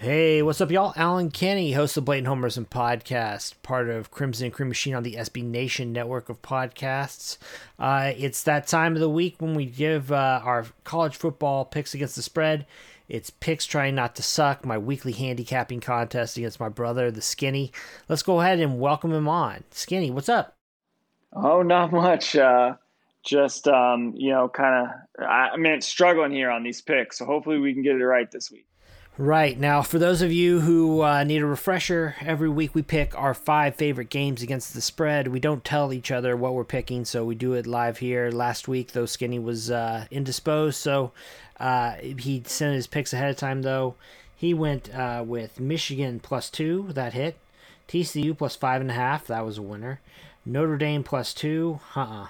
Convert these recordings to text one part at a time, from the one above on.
Hey, what's up, y'all? Alan Kenny, host of Blatant Homerism Podcast, part of Crimson and Cream Machine on the SB Nation network of podcasts. Uh, it's that time of the week when we give uh, our college football picks against the spread. It's picks trying not to suck, my weekly handicapping contest against my brother, the Skinny. Let's go ahead and welcome him on. Skinny, what's up? Oh, not much. Uh, just um, you know, kind of. I, I mean, it's struggling here on these picks, so hopefully we can get it right this week. Right. Now, for those of you who uh, need a refresher, every week we pick our five favorite games against the spread. We don't tell each other what we're picking, so we do it live here. Last week, though, Skinny was uh, indisposed, so uh, he sent his picks ahead of time, though. He went uh, with Michigan plus two, that hit. TCU plus five and a half, that was a winner. Notre Dame plus two, uh uh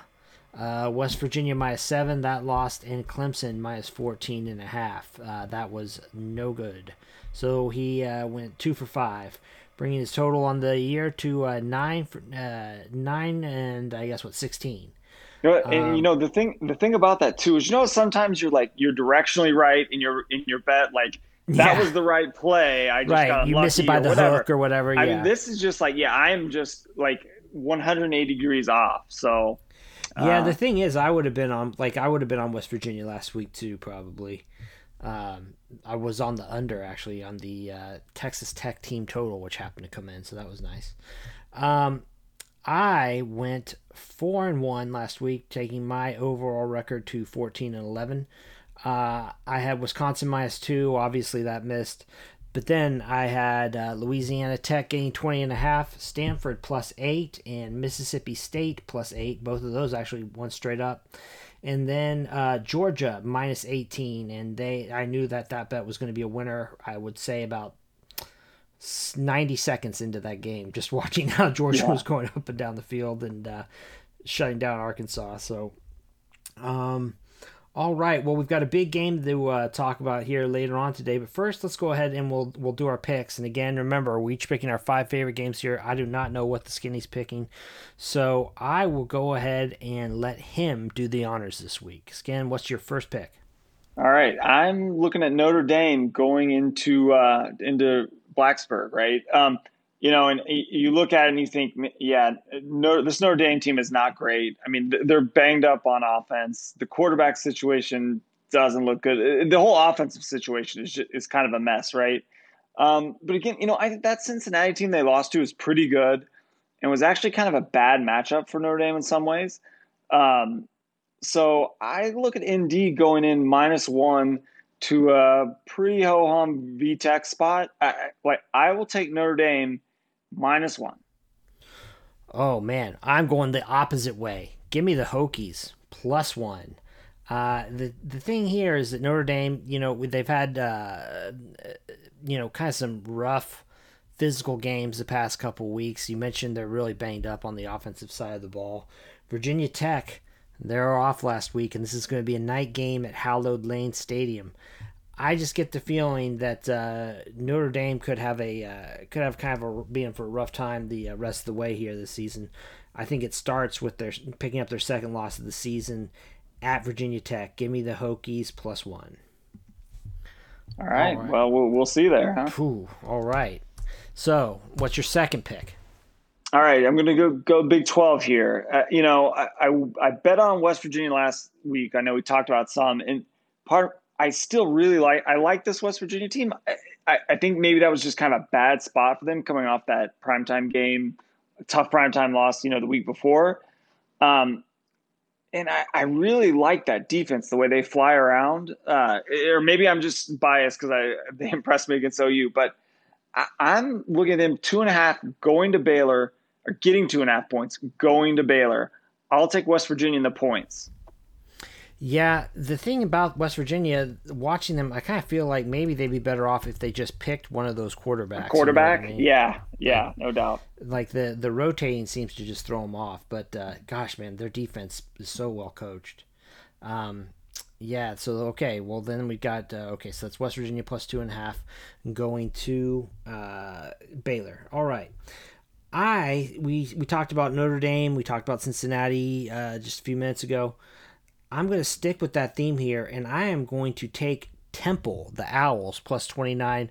uh, West Virginia minus seven, that lost, and Clemson minus 14 and a half. Uh, that was no good. So he uh, went two for five, bringing his total on the year to uh, nine for uh, nine and I guess what 16. You know, and um, you know the thing the thing about that too is you know sometimes you're like you're directionally right in your in your bet like that yeah. was the right play. I just right. got you miss it by the whatever. hook or whatever. Yeah. I mean, this is just like yeah, I am just like 180 degrees off. So yeah, uh, the thing is, I would have been on like I would have been on West Virginia last week too, probably. Um, I was on the under actually on the uh, Texas Tech team total, which happened to come in, so that was nice. Um, I went four and one last week, taking my overall record to fourteen and eleven. Uh, I had Wisconsin minus two. Obviously, that missed. But then I had uh, Louisiana Tech getting 20 and a half, Stanford plus 8, and Mississippi State plus 8. Both of those actually went straight up. And then uh, Georgia minus 18, and they I knew that that bet was going to be a winner. I would say about 90 seconds into that game, just watching how Georgia yeah. was going up and down the field and uh, shutting down Arkansas. So, um, all right. Well, we've got a big game to uh, talk about here later on today, but first, let's go ahead and we'll we'll do our picks. And again, remember, we're each picking our five favorite games here. I do not know what the skinny's picking, so I will go ahead and let him do the honors this week. Skin, what's your first pick? All right, I'm looking at Notre Dame going into uh, into Blacksburg. Right. Um, you know, and you look at it and you think, yeah, no, this Notre Dame team is not great. I mean, they're banged up on offense. The quarterback situation doesn't look good. The whole offensive situation is just, is kind of a mess, right? Um, but again, you know, I think that Cincinnati team they lost to is pretty good, and was actually kind of a bad matchup for Notre Dame in some ways. Um, so I look at ND going in minus one to a pretty ho hum VTech spot. I, like I will take Notre Dame minus one. Oh man, I'm going the opposite way. Give me the Hokies plus one. Uh, the the thing here is that Notre Dame, you know, they've had uh, you know kind of some rough physical games the past couple weeks. You mentioned they're really banged up on the offensive side of the ball. Virginia Tech, they're off last week, and this is going to be a night game at Hallowed Lane Stadium. I just get the feeling that uh, Notre Dame could have a uh, could have kind of a being for a rough time the uh, rest of the way here this season. I think it starts with their picking up their second loss of the season at Virginia Tech. Give me the Hokies plus one. All right. All right. Well, well, we'll see there. Huh? Ooh, all right. So, what's your second pick? All right, I'm going to go go Big 12 here. Uh, you know, I, I, I bet on West Virginia last week. I know we talked about some, and part I still really like I like this West Virginia team. I, I think maybe that was just kind of a bad spot for them coming off that primetime game, tough primetime loss, you know, the week before. Um, and I, I really like that defense, the way they fly around. Uh, or maybe I'm just biased because I they impressed me against OU, but I, I'm looking at them two and a half going to Baylor or getting two and a half points going to Baylor. I'll take West Virginia in the points. Yeah, the thing about West Virginia, watching them, I kind of feel like maybe they'd be better off if they just picked one of those quarterbacks. A quarterback, you know I mean? yeah, yeah, no doubt. Like the the rotating seems to just throw them off. But uh, gosh, man, their defense is so well coached. Um, yeah, so okay, well then we got uh, okay, so that's West Virginia plus two and a half, going to uh, Baylor. All right. I we we talked about Notre Dame, we talked about Cincinnati uh, just a few minutes ago. I'm going to stick with that theme here, and I am going to take Temple, the Owls, plus 29.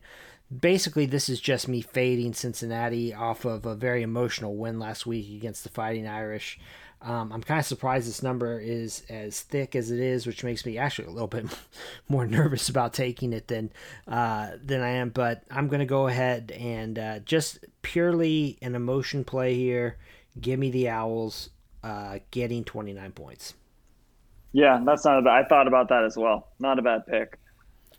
basically, this is just me fading Cincinnati off of a very emotional win last week against the Fighting Irish. Um, I'm kind of surprised this number is as thick as it is, which makes me actually a little bit more nervous about taking it than uh, than I am. But I'm going to go ahead and uh, just purely an emotion play here. Give me the Owls uh, getting 29 points. Yeah, that's not a bad. I thought about that as well. Not a bad pick.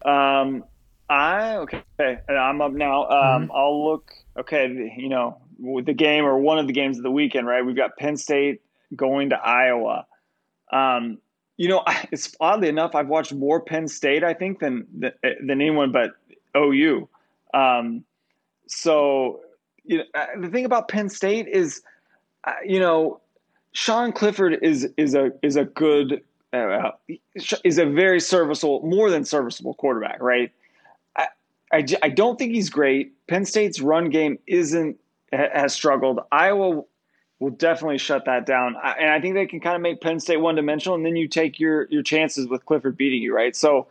Um, I okay. I'm up now. Um, mm-hmm. I'll look. Okay, you know with the game or one of the games of the weekend, right? We've got Penn State going to Iowa. Um, you know, it's oddly enough, I've watched more Penn State, I think, than than anyone but OU. Um, so, you know, the thing about Penn State is, you know, Sean Clifford is is a is a good uh, is a very serviceable, more than serviceable quarterback, right? I, I, I don't think he's great. Penn State's run game isn't has struggled. Iowa will definitely shut that down. And I think they can kind of make Penn State one dimensional, and then you take your your chances with Clifford beating you, right? So,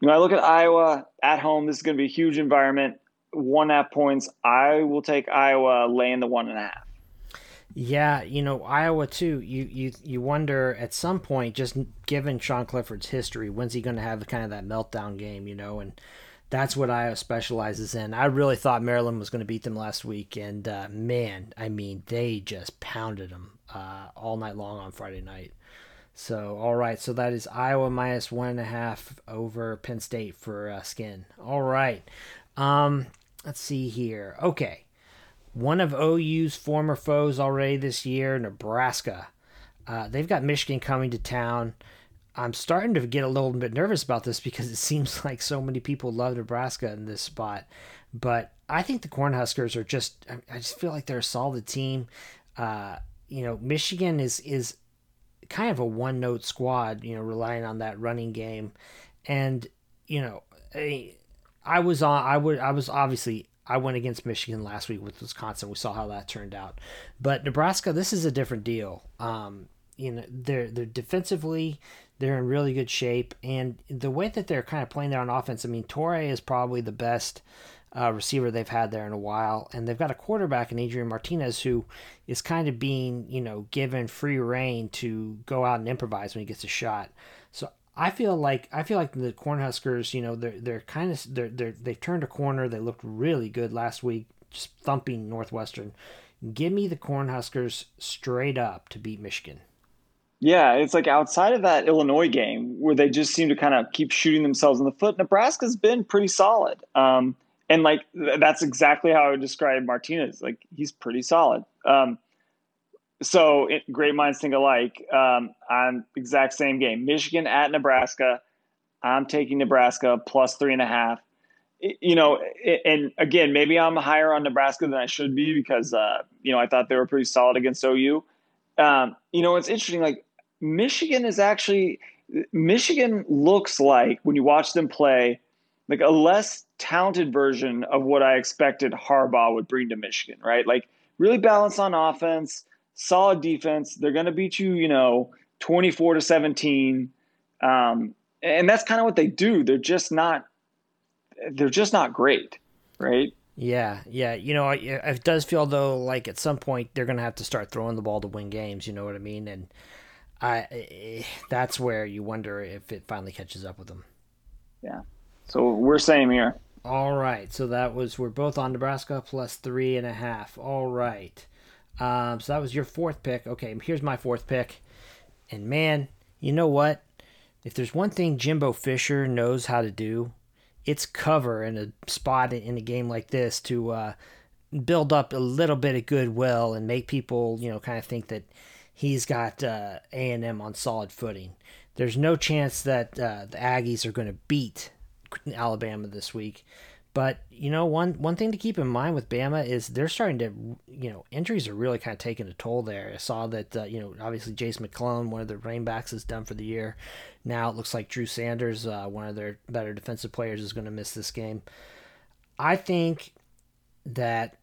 you know, I look at Iowa at home. This is going to be a huge environment. One half points. I will take Iowa laying the one and a half. Yeah, you know Iowa too. You you you wonder at some point, just given Sean Clifford's history, when's he going to have kind of that meltdown game? You know, and that's what Iowa specializes in. I really thought Maryland was going to beat them last week, and uh, man, I mean, they just pounded them uh, all night long on Friday night. So, all right, so that is Iowa minus one and a half over Penn State for uh, Skin. All right, um, let's see here. Okay, one of OU's former foes already this year, Nebraska. Uh, they've got Michigan coming to town. I'm starting to get a little bit nervous about this because it seems like so many people love Nebraska in this spot. But I think the Cornhuskers are just, I just feel like they're a solid team. Uh, you know, Michigan is, is kind of a one note squad, you know, relying on that running game. And, you know, I, I was on, I would, I was obviously, I went against Michigan last week with Wisconsin. We saw how that turned out. But Nebraska, this is a different deal. Um, you know, they're, they're defensively, they're in really good shape. And the way that they're kind of playing there on offense, I mean, Toure is probably the best uh, receiver they've had there in a while. And they've got a quarterback in Adrian Martinez who is kind of being, you know, given free reign to go out and improvise when he gets a shot. I feel like I feel like the Cornhuskers, you know, they're they're kind of they're they're they've turned a corner. They looked really good last week, just thumping Northwestern. Give me the Cornhuskers straight up to beat Michigan. Yeah, it's like outside of that Illinois game where they just seem to kind of keep shooting themselves in the foot. Nebraska's been pretty solid, um, and like that's exactly how I would describe Martinez. Like he's pretty solid. Um, so it, great minds think alike. Um, I'm exact same game, Michigan at Nebraska. I'm taking Nebraska plus three and a half. you know, and again, maybe I'm higher on Nebraska than I should be because uh, you know I thought they were pretty solid against OU. Um, you know, it's interesting. Like Michigan is actually Michigan looks like when you watch them play like a less talented version of what I expected Harbaugh would bring to Michigan, right? Like really balanced on offense, solid defense. They're going to beat you, you know, 24 to 17. Um, and that's kind of what they do. They're just not they're just not great, right? Yeah, yeah. You know, it does feel though like at some point they're going to have to start throwing the ball to win games, you know what I mean? And I that's where you wonder if it finally catches up with them. Yeah. So we're same here. All right. So that was we're both on Nebraska plus three and a half. All right. Um, so that was your fourth pick. Okay, here's my fourth pick. And man, you know what? If there's one thing Jimbo Fisher knows how to do, it's cover in a spot in a game like this to uh, build up a little bit of goodwill and make people, you know, kind of think that he's got uh, A&M on solid footing. There's no chance that uh, the Aggies are going to beat Alabama this week. But you know, one one thing to keep in mind with Bama is they're starting to, you know, injuries are really kind of taking a toll there. I saw that, uh, you know, obviously Jase McClellan, one of the running backs, is done for the year. Now it looks like Drew Sanders, uh, one of their better defensive players, is going to miss this game. I think that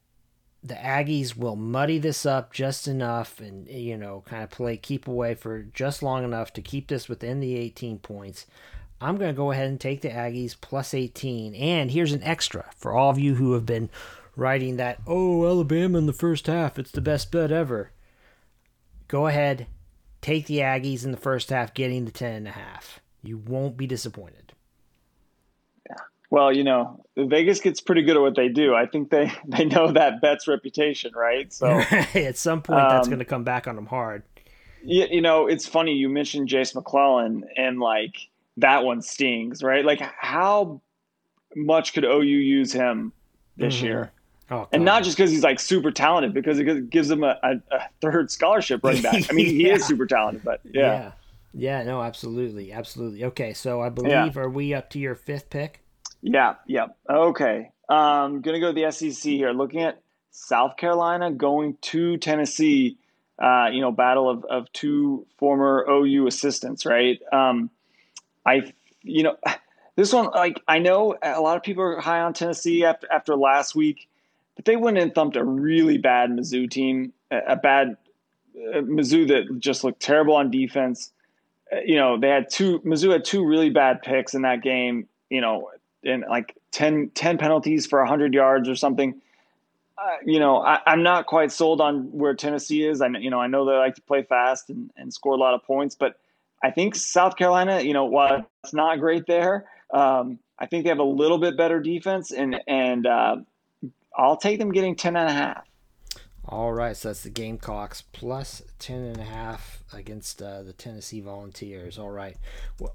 the Aggies will muddy this up just enough and, you know, kind of play keep away for just long enough to keep this within the 18 points. I'm going to go ahead and take the Aggies plus 18. And here's an extra for all of you who have been writing that, oh, Alabama in the first half, it's the best bet ever. Go ahead, take the Aggies in the first half, getting the 10 and a half. You won't be disappointed. Yeah. Well, you know, Vegas gets pretty good at what they do. I think they, they know that bet's reputation, right? So at some point, um, that's going to come back on them hard. You, you know, it's funny you mentioned Jase McClellan, and like that one stings, right? Like, how much could OU use him this mm-hmm. year? Oh, and not just because he's like super talented, because it gives him a, a, a third scholarship running back. I mean, he yeah. is super talented, but yeah. yeah. Yeah, no, absolutely. Absolutely. Okay, so I believe, yeah. are we up to your fifth pick? Yeah, yeah. Okay. Um, gonna go to the SEC here. Looking at South Carolina going to Tennessee, uh, you know, battle of, of two former OU assistants, right? Um, I, you know, this one, like, I know a lot of people are high on Tennessee after, after last week, but they went and thumped a really bad Mizzou team, a, a bad uh, Mizzou that just looked terrible on defense. Uh, you know, they had two, Mizzou had two really bad picks in that game, you know, and like 10, 10 penalties for 100 yards or something. Uh, you know, I, am not quite sold on where Tennessee is. I you know I know they like to play fast and, and score a lot of points, but I think South Carolina, you know, while it's not great there, um, I think they have a little bit better defense, and and uh, I'll take them getting 10 and a half. All right, so that's the Gamecocks plus 10 and a half against uh, the Tennessee Volunteers. All right.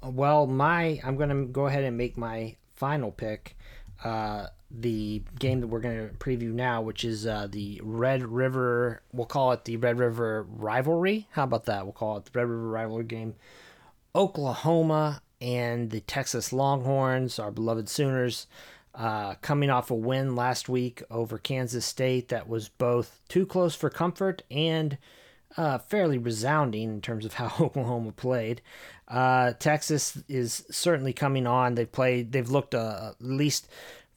Well, my I'm going to go ahead and make my final pick. Uh, the game that we're going to preview now, which is uh, the Red River. We'll call it the Red River rivalry. How about that? We'll call it the Red River rivalry game. Oklahoma and the Texas Longhorns, our beloved Sooners, uh, coming off a win last week over Kansas State that was both too close for comfort and uh, fairly resounding in terms of how Oklahoma played. Uh, Texas is certainly coming on. They've played. They've looked uh, at least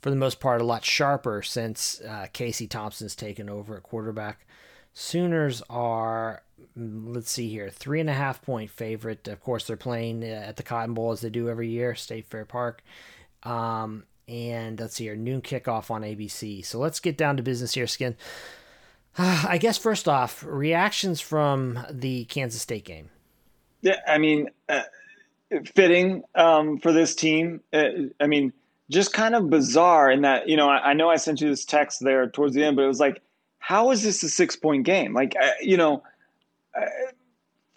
for the most part, a lot sharper since uh, Casey Thompson's taken over at quarterback. Sooners are, mm, let's see here, three and a half point favorite. Of course, they're playing uh, at the Cotton Bowl as they do every year, State Fair Park. Um, and let's see here, noon kickoff on ABC. So let's get down to business here, Skin. I guess first off, reactions from the Kansas State game. Yeah, I mean, uh, fitting um, for this team. Uh, I mean, just kind of bizarre in that you know I, I, know I sent you this text there towards the end, but it was like, how is this a six point game? Like you know,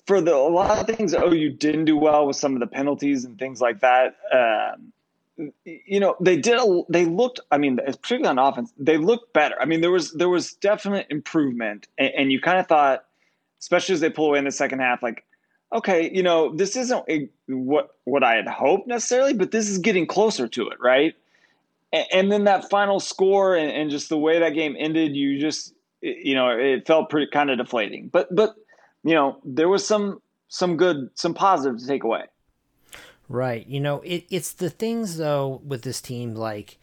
for the a lot of things oh you didn't do well with some of the penalties and things like that. Um, you know they did a, they looked i mean particularly on offense they looked better i mean there was there was definite improvement and, and you kind of thought especially as they pull away in the second half like okay, you know, this isn't a, what what I had hoped necessarily, but this is getting closer to it, right? And, and then that final score and, and, just the way that game ended, you just you know, it felt pretty kind of deflating. But but you know, there was some some good some positive to take away. Right. You know, it, it's the things though with this team like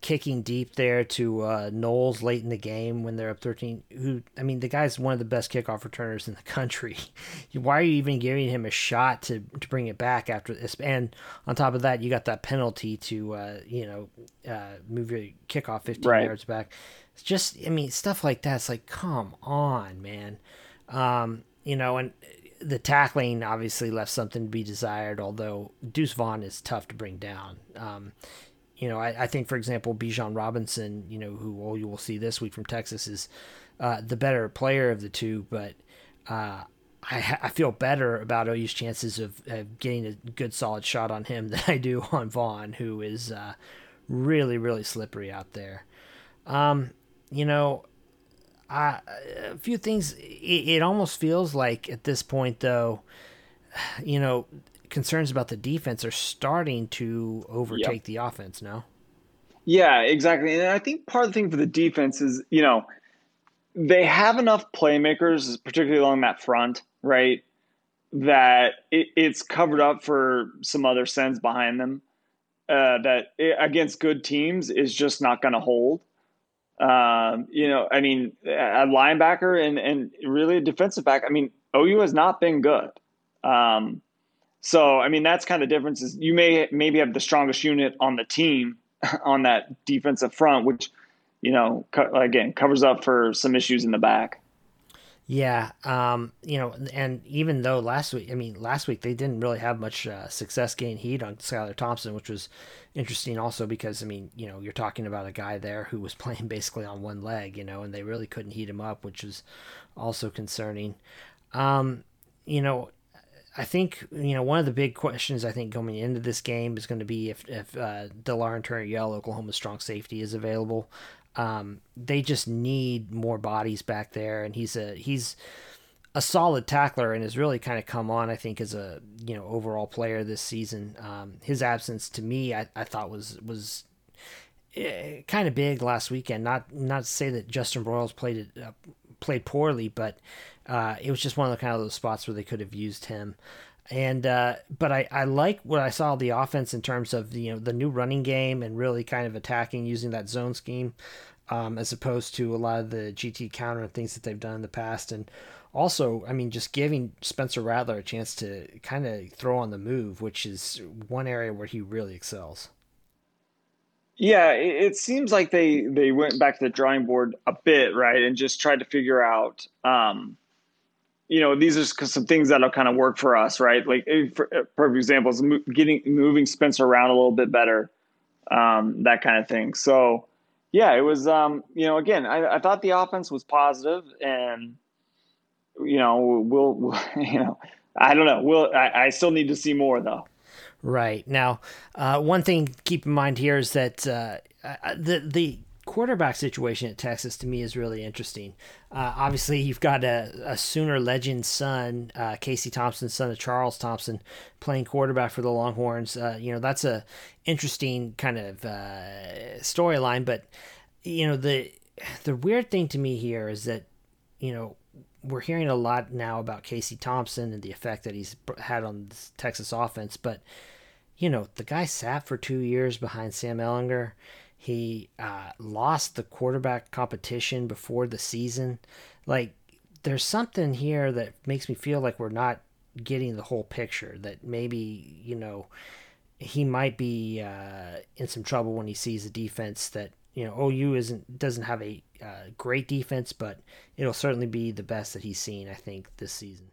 kicking deep there to uh, Knowles late in the game when they're up 13. Who, I mean, the guy's one of the best kickoff returners in the country. Why are you even giving him a shot to, to bring it back after this? And on top of that, you got that penalty to, uh, you know, uh, move your kickoff 15 right. yards back. It's just, I mean, stuff like that. It's like, come on, man. Um, you know, and the tackling obviously left something to be desired, although Deuce Vaughn is tough to bring down. Um, you know, I, I think, for example, Bijan Robinson, you know, who well, you will see this week from Texas, is uh, the better player of the two. But uh, I, I feel better about OU's chances of, of, getting a good, solid shot on him than I do on Vaughn, who is uh, really, really slippery out there. Um, you know, A few things. It, it almost feels like at this point, though, you know, concerns about the defense are starting to overtake yep. the offense now. Yeah, exactly. And I think part of the thing for the defense is, you know, they have enough playmakers, particularly along that front, right? That it, it's covered up for some other sends behind them. Uh, that it, against good teams is just not going to hold. Um, you know, I mean, a linebacker and and really a defensive back. I mean, OU has not been good. Um, So I mean, that's kind of the difference. Is you may maybe have the strongest unit on the team on that defensive front, which you know co- again covers up for some issues in the back. Yeah, um, you know, and even though last week, I mean, last week they didn't really have much uh, success getting heat on Skylar Thompson, which was interesting also because, I mean, you know, you're talking about a guy there who was playing basically on one leg, you know, and they really couldn't heat him up, which was also concerning. Um, you know, I think you know one of the big questions I think going into this game is going to be if if uh, Delarrin Turner-Yell, Oklahoma's strong safety, is available. Um, they just need more bodies back there, and he's a he's a solid tackler and has really kind of come on. I think as a you know overall player this season. Um, his absence to me, I, I thought was was eh, kind of big last weekend. Not not to say that Justin Broiles played it uh, played poorly, but uh, it was just one of the kind of those spots where they could have used him. And uh, but I, I like what I saw the offense in terms of you know the new running game and really kind of attacking using that zone scheme um, as opposed to a lot of the GT counter and things that they've done in the past. And also, I mean, just giving Spencer Rattler a chance to kind of throw on the move, which is one area where he really excels. Yeah, it, seems like they they went back to the drawing board a bit, right, and just tried to figure out. Um, you know, these are some things that'll kind of work for us, right? Like, for, perfect example is getting moving Spencer around a little bit better, um, that kind of thing. So, yeah, it was. Um, you know, again, I, I thought the offense was positive, and you know, we'll, we'll you know, I don't know. We'll. I, I still need to see more though. Right now, uh, one thing to keep in mind here is that uh the the quarterback situation at Texas to me is really interesting. Uh, obviously, you've got a, a Sooner legend son, uh, Casey Thompson, son of Charles Thompson, playing quarterback for the Longhorns. Uh, you know that's a interesting kind of uh, storyline. But you know the the weird thing to me here is that you know we're hearing a lot now about Casey Thompson and the effect that he's had on the Texas offense, but you know the guy sat for two years behind Sam Ehlinger he uh, lost the quarterback competition before the season. Like, there's something here that makes me feel like we're not getting the whole picture. That maybe, you know, he might be uh, in some trouble when he sees a defense that you know OU isn't doesn't have a uh, great defense, but it'll certainly be the best that he's seen. I think this season.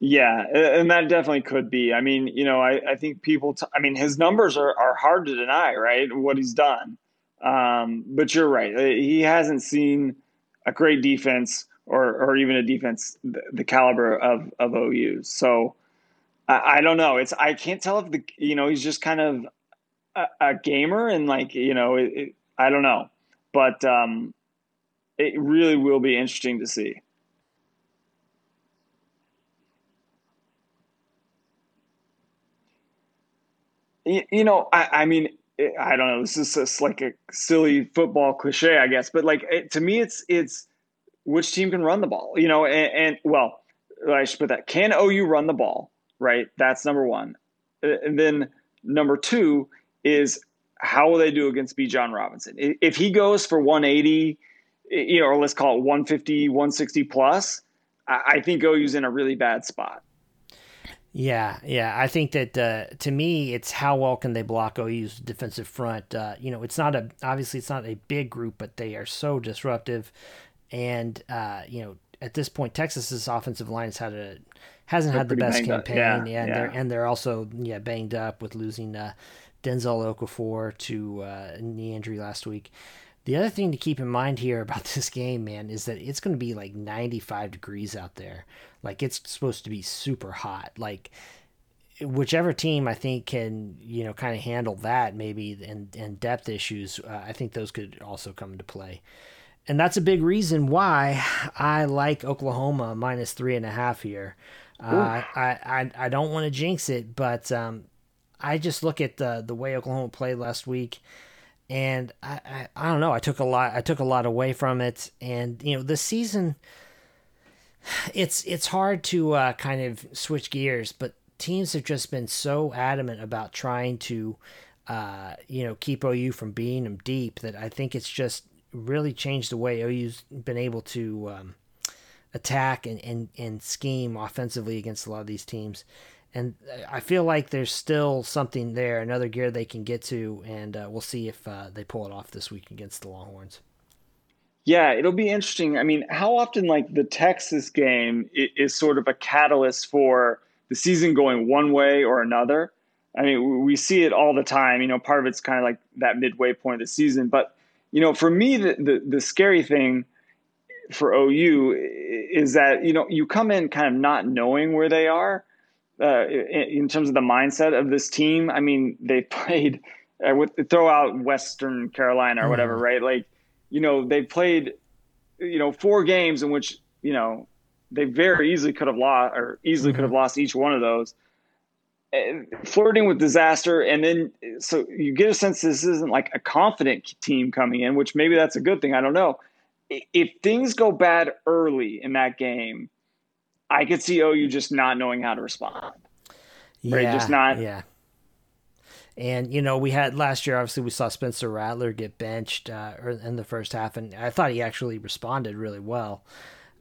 Yeah, and that definitely could be. I mean, you know, I, I think people, t- I mean, his numbers are, are hard to deny, right? What he's done. Um, but you're right. Uh, he hasn't seen a great defense or, or even a defense the, the caliber of, of OU. So I, I, don't know. It's, I can't tell if the, you know, he's just kind of a, a gamer and like, you know, it, it, I don't know. But um, it really will be interesting to see. You know, I, I mean, eh, I don't know. This is just like a silly football cliche, I guess, but like it, to me, it's it's which team can run the ball, you know, and, and well, I should put that. Can OU run the ball? Right, that's number one, eh, and then number two is how will they do against Bijan Robinson? If he goes for 180, eh, you know, or let's call it 150, 160 plus, I think OU's in a really bad spot. Yeah, yeah. I think that uh, to me, it's how well can they block OU's defensive front. Uh, you know, it's not a obviously it's not a big group, but they are so disruptive. And uh, you know, at this point, Texas's offensive line has had a hasn't they're had the best campaign. Yeah, yeah, and yeah. they're and they're also yeah banged up with losing uh, Denzel Okafor to uh, knee injury last week. The other thing to keep in mind here about this game, man, is that it's going to be like 95 degrees out there. Like it's supposed to be super hot. Like whichever team I think can, you know, kind of handle that maybe and, and depth issues, uh, I think those could also come into play. And that's a big reason why I like Oklahoma minus three and a half here. Uh, I, I, I don't want to jinx it, but um, I just look at the the way Oklahoma played last week and I, I, I don't know. I took a lot. I took a lot away from it, and you know, this season, it's it's hard to uh, kind of switch gears, but teams have just been so adamant about trying to, uh, you know, keep OU from beating them deep that I think it's just really changed the way OU's been able to um, attack and, and, and scheme offensively against a lot of these teams. And I feel like there's still something there, another gear they can get to, and uh, we'll see if uh, they pull it off this week against the Longhorns. Yeah, it'll be interesting. I mean, how often like the Texas game is sort of a catalyst for the season going one way or another? I mean, we see it all the time. You know, part of it's kind of like that midway point of the season. But you know, for me, the the, the scary thing for OU is that you know you come in kind of not knowing where they are uh, in terms of the mindset of this team. I mean, they played uh, with throw out Western Carolina or whatever, mm. right? Like, you know, they played, you know, four games in which you know they very easily could have lost or easily mm-hmm. could have lost each one of those. And flirting with disaster, and then so you get a sense this isn't like a confident team coming in, which maybe that's a good thing. I don't know. If things go bad early in that game, I could see OU just not knowing how to respond. Yeah, right? just not. Yeah. And you know, we had last year. Obviously, we saw Spencer Rattler get benched uh, in the first half, and I thought he actually responded really well.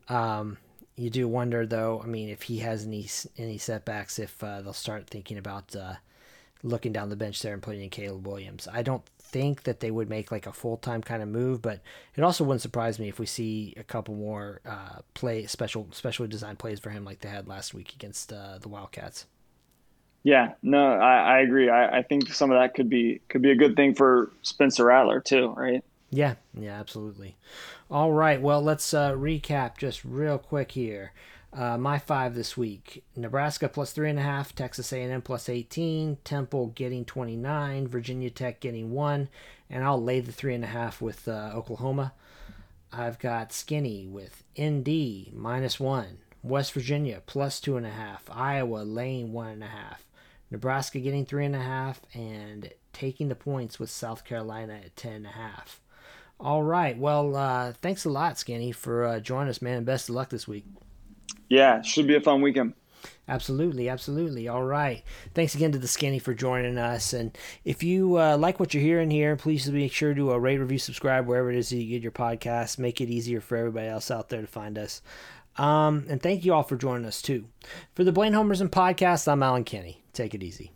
Um, you do wonder though. I mean, if he has any any setbacks, if uh, they'll start thinking about uh, looking down the bench there and putting in Caleb Williams. I don't think that they would make like a full time kind of move, but it also wouldn't surprise me if we see a couple more uh, play special specially designed plays for him like they had last week against uh, the Wildcats. Yeah, no, I, I agree. I, I think some of that could be could be a good thing for Spencer Rattler too, right? Yeah, yeah, absolutely. All right, well, let's uh, recap just real quick here. Uh, my five this week: Nebraska plus three and a half, Texas A&M plus eighteen, Temple getting twenty nine, Virginia Tech getting one, and I'll lay the three and a half with uh, Oklahoma. I've got Skinny with ND minus one, West Virginia plus two and a half, Iowa laying one and a half, Nebraska getting three and a half, and taking the points with South Carolina at ten and a half. All right. Well, uh, thanks a lot, Skinny, for uh, joining us, man. Best of luck this week. Yeah, should be a fun weekend. Absolutely, absolutely. All right. Thanks again to the Skinny for joining us. And if you uh, like what you're hearing here, please make sure to uh, rate, review, subscribe wherever it is that you get your podcast. Make it easier for everybody else out there to find us. Um, and thank you all for joining us too. For the Blatant Homerism podcast, I'm Alan Kenny. Take it easy.